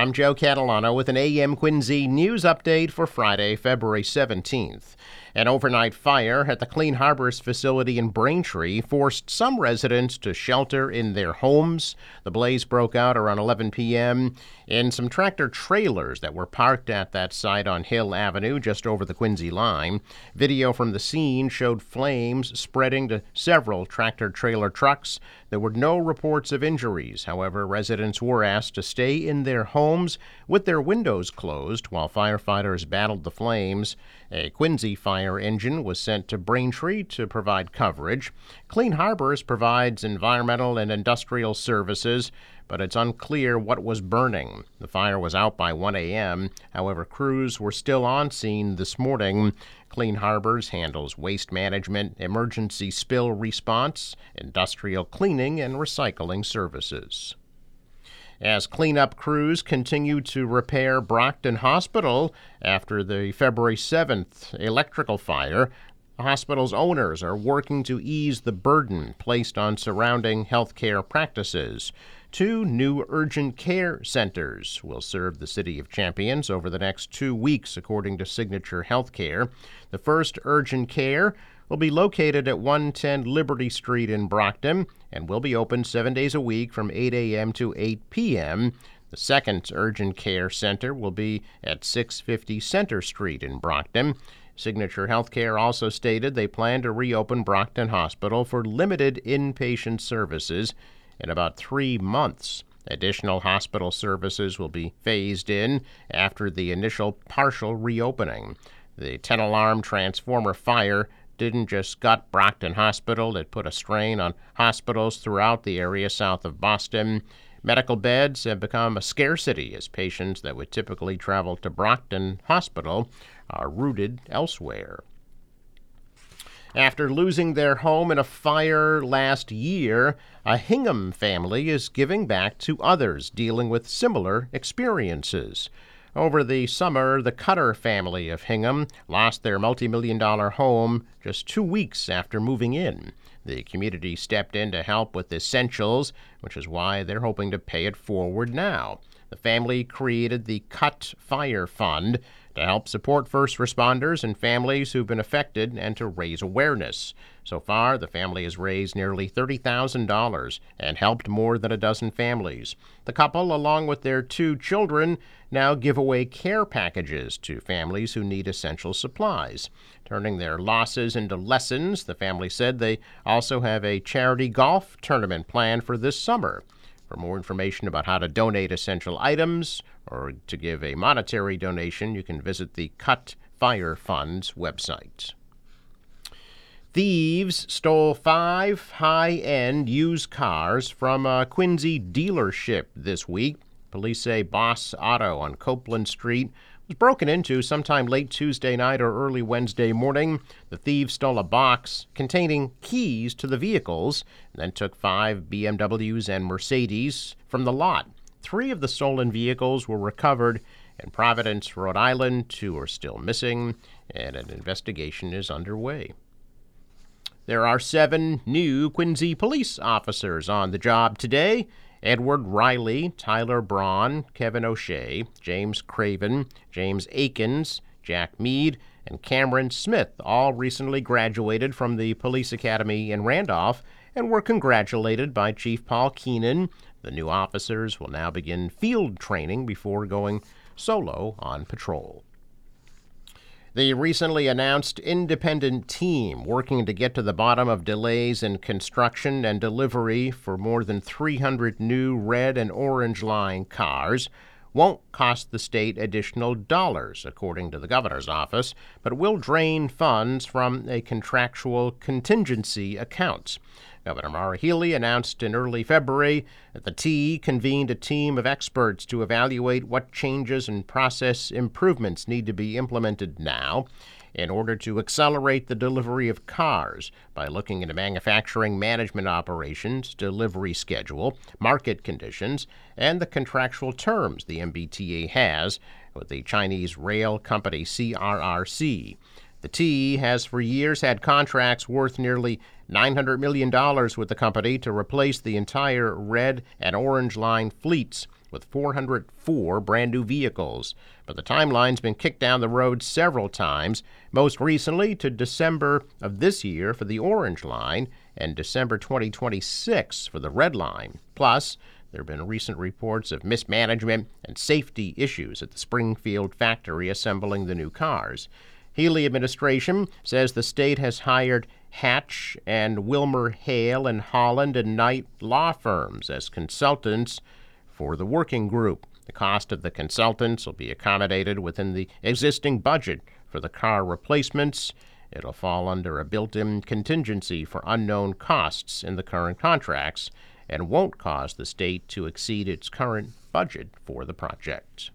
I'm Joe Catalano with an AM Quincy news update for Friday, February 17th. An overnight fire at the Clean Harbors facility in Braintree forced some residents to shelter in their homes. The blaze broke out around 11 p.m. in some tractor trailers that were parked at that site on Hill Avenue just over the Quincy line. Video from the scene showed flames spreading to several tractor trailer trucks. There were no reports of injuries. However, residents were asked to stay in their homes with their windows closed while firefighters battled the flames. A Quincy fire engine was sent to Braintree to provide coverage. Clean Harbors provides environmental and industrial services, but it's unclear what was burning. The fire was out by 1 a.m. However, crews were still on scene this morning. Clean Harbors handles waste management, emergency spill response, industrial cleaning, and recycling services. As cleanup crews continue to repair Brockton Hospital after the February 7th electrical fire, the hospital's owners are working to ease the burden placed on surrounding healthcare practices. Two new urgent care centers will serve the City of Champions over the next two weeks, according to Signature Healthcare. The first urgent care will be located at 110 Liberty Street in Brockton and will be open seven days a week from 8 a.m. to 8 p.m. The second urgent care center will be at 650 Center Street in Brockton. Signature Healthcare also stated they plan to reopen Brockton Hospital for limited inpatient services in about three months. Additional hospital services will be phased in after the initial partial reopening. The 10 alarm transformer fire didn't just gut Brockton Hospital, it put a strain on hospitals throughout the area south of Boston. Medical beds have become a scarcity as patients that would typically travel to Brockton Hospital are routed elsewhere. After losing their home in a fire last year, a Hingham family is giving back to others dealing with similar experiences. Over the summer, the Cutter family of Hingham lost their multi-million dollar home just two weeks after moving in. The community stepped in to help with essentials, which is why they're hoping to pay it forward now. The family created the Cut Fire Fund to help support first responders and families who've been affected and to raise awareness. So far, the family has raised nearly $30,000 and helped more than a dozen families. The couple, along with their two children, now give away care packages to families who need essential supplies. Turning their losses into lessons, the family said they also have a charity golf tournament planned for this summer. For more information about how to donate essential items or to give a monetary donation, you can visit the Cut Fire Fund's website. Thieves stole five high end used cars from a Quincy dealership this week. Police say Boss Auto on Copeland Street was broken into sometime late Tuesday night or early Wednesday morning. The thieves stole a box containing keys to the vehicles and then took five BMWs and Mercedes from the lot. Three of the stolen vehicles were recovered in Providence, Rhode Island. Two are still missing, and an investigation is underway. There are seven new Quincy police officers on the job today. Edward Riley, Tyler Braun, Kevin O'Shea, James Craven, James Akins, Jack Mead, and Cameron Smith all recently graduated from the Police Academy in Randolph and were congratulated by Chief Paul Keenan. The new officers will now begin field training before going solo on patrol. The recently announced independent team working to get to the bottom of delays in construction and delivery for more than 300 new red and orange line cars won't cost the state additional dollars, according to the governor's office, but will drain funds from a contractual contingency account. Governor Maura Healey announced in early February that the T convened a team of experts to evaluate what changes and process improvements need to be implemented now in order to accelerate the delivery of cars by looking into manufacturing management operations, delivery schedule, market conditions, and the contractual terms the MBTA has with the Chinese rail company CRRC. The T has for years had contracts worth nearly $900 million with the company to replace the entire red and orange line fleets with 404 brand new vehicles. But the timeline's been kicked down the road several times, most recently to December of this year for the Orange Line and December 2026 for the Red Line. Plus, there have been recent reports of mismanagement and safety issues at the Springfield factory assembling the new cars. Healey administration says the state has hired Hatch and Wilmer Hale and Holland and Knight law firms as consultants for the working group. The cost of the consultants will be accommodated within the existing budget for the car replacements. It'll fall under a built in contingency for unknown costs in the current contracts and won't cause the state to exceed its current budget for the project.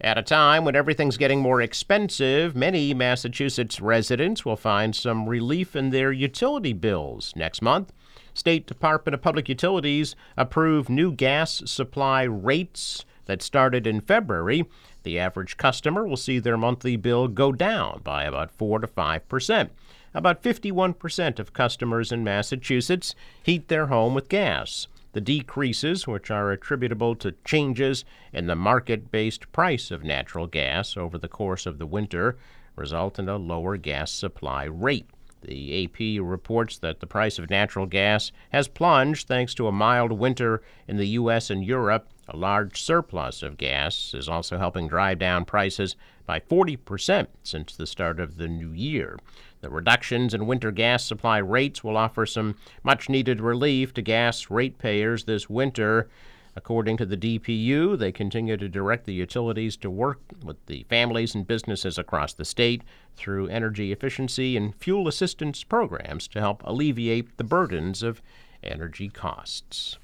At a time when everything's getting more expensive, many Massachusetts residents will find some relief in their utility bills next month. State Department of Public Utilities approved new gas supply rates that started in February. The average customer will see their monthly bill go down by about 4 to 5 percent. About 51% of customers in Massachusetts heat their home with gas. The decreases, which are attributable to changes in the market based price of natural gas over the course of the winter, result in a lower gas supply rate. The AP reports that the price of natural gas has plunged thanks to a mild winter in the U.S. and Europe. A large surplus of gas is also helping drive down prices by 40% since the start of the new year. The reductions in winter gas supply rates will offer some much needed relief to gas ratepayers this winter. According to the DPU, they continue to direct the utilities to work with the families and businesses across the state through energy efficiency and fuel assistance programs to help alleviate the burdens of energy costs.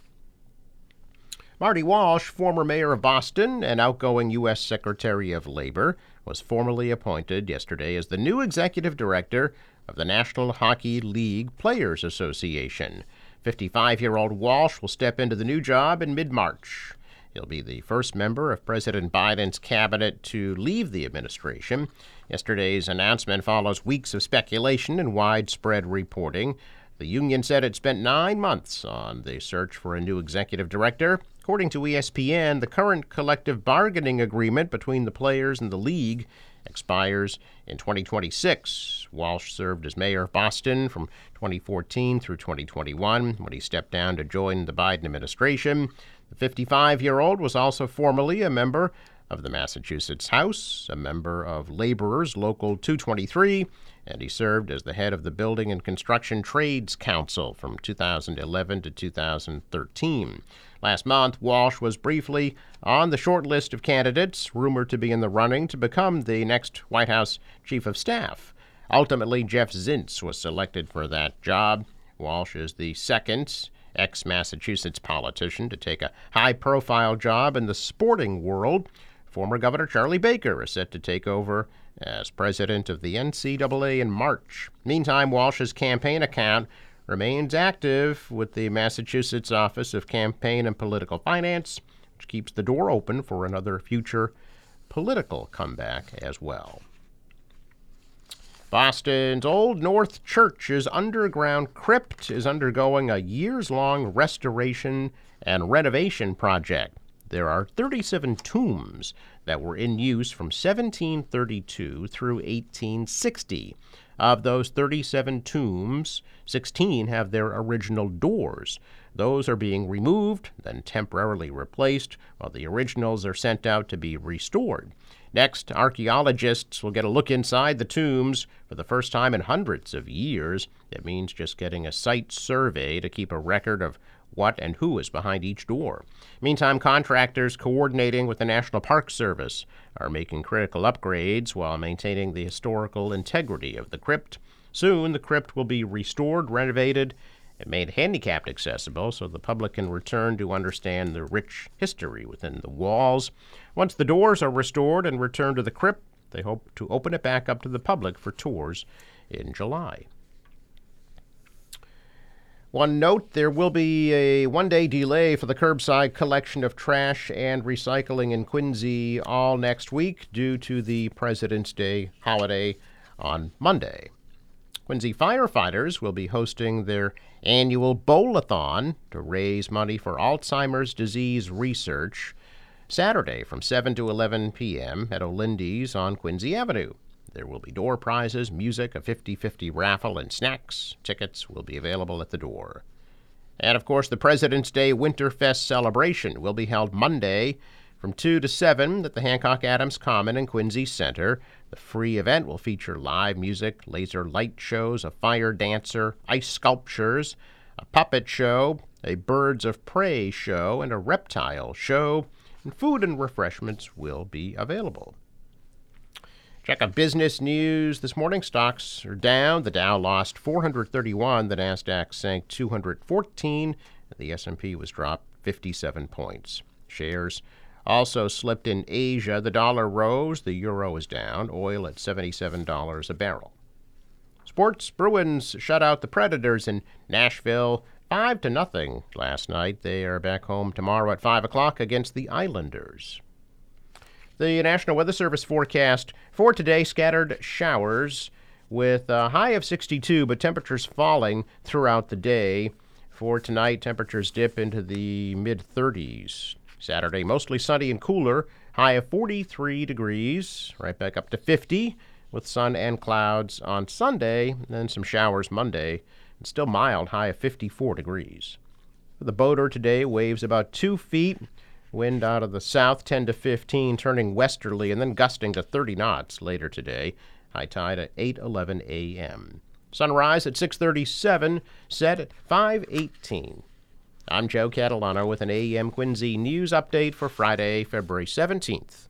Marty Walsh, former mayor of Boston and outgoing U.S. Secretary of Labor, was formally appointed yesterday as the new executive director of the National Hockey League Players Association. 55 year old Walsh will step into the new job in mid March. He'll be the first member of President Biden's cabinet to leave the administration. Yesterday's announcement follows weeks of speculation and widespread reporting. The union said it spent nine months on the search for a new executive director. According to ESPN, the current collective bargaining agreement between the players and the league expires in 2026. Walsh served as mayor of Boston from 2014 through 2021 when he stepped down to join the Biden administration. The 55 year old was also formerly a member of the Massachusetts House, a member of Laborers Local 223, and he served as the head of the Building and Construction Trades Council from 2011 to 2013. Last month, Walsh was briefly on the short list of candidates rumored to be in the running to become the next White House Chief of Staff. Ultimately, Jeff Zients was selected for that job. Walsh is the second ex Massachusetts politician to take a high profile job in the sporting world. Former Governor Charlie Baker is set to take over as president of the NCAA in March. Meantime, Walsh's campaign account remains active with the Massachusetts Office of Campaign and Political Finance, which keeps the door open for another future political comeback as well. Boston's Old North Church's underground crypt is undergoing a years long restoration and renovation project. There are 37 tombs that were in use from 1732 through 1860. Of those 37 tombs, 16 have their original doors. Those are being removed, then temporarily replaced, while the originals are sent out to be restored. Next, archaeologists will get a look inside the tombs for the first time in hundreds of years. It means just getting a site survey to keep a record of what and who is behind each door. Meantime, contractors coordinating with the National Park Service are making critical upgrades while maintaining the historical integrity of the crypt. Soon, the crypt will be restored, renovated, and made handicapped accessible so the public can return to understand the rich history within the walls. Once the doors are restored and returned to the crypt, they hope to open it back up to the public for tours in July. One note there will be a one day delay for the curbside collection of trash and recycling in Quincy all next week due to the President's Day holiday on Monday. Quincy firefighters will be hosting their annual Bowlathon to raise money for Alzheimer's disease research Saturday from 7 to 11 p.m. at Olindy's on Quincy Avenue. There will be door prizes, music, a 50 50 raffle, and snacks. Tickets will be available at the door. And of course, the President's Day Winterfest celebration will be held Monday from 2 to 7 at the Hancock Adams Common and Quincy Center. The free event will feature live music, laser light shows, a fire dancer, ice sculptures, a puppet show, a birds of prey show, and a reptile show. And food and refreshments will be available. Check out business news this morning. Stocks are down. The Dow lost 431. The Nasdaq sank 214. The S&P was dropped 57 points. Shares also slipped in Asia. The dollar rose, the euro is down, oil at $77 a barrel. Sports Bruins shut out the Predators in Nashville 5 to nothing last night. They are back home tomorrow at 5 o'clock against the Islanders. The National Weather Service forecast for today scattered showers with a high of 62, but temperatures falling throughout the day. For tonight, temperatures dip into the mid 30s. Saturday, mostly sunny and cooler, high of 43 degrees, right back up to 50 with sun and clouds on Sunday, and then some showers Monday, and still mild, high of 54 degrees. The boater today, waves about 2 feet, wind out of the south 10 to 15, turning westerly and then gusting to 30 knots later today, high tide at 8:11 a.m. Sunrise at 6:37, set at 5:18. I'm Joe Catalano with an AM Quincy news update for Friday, February 17th.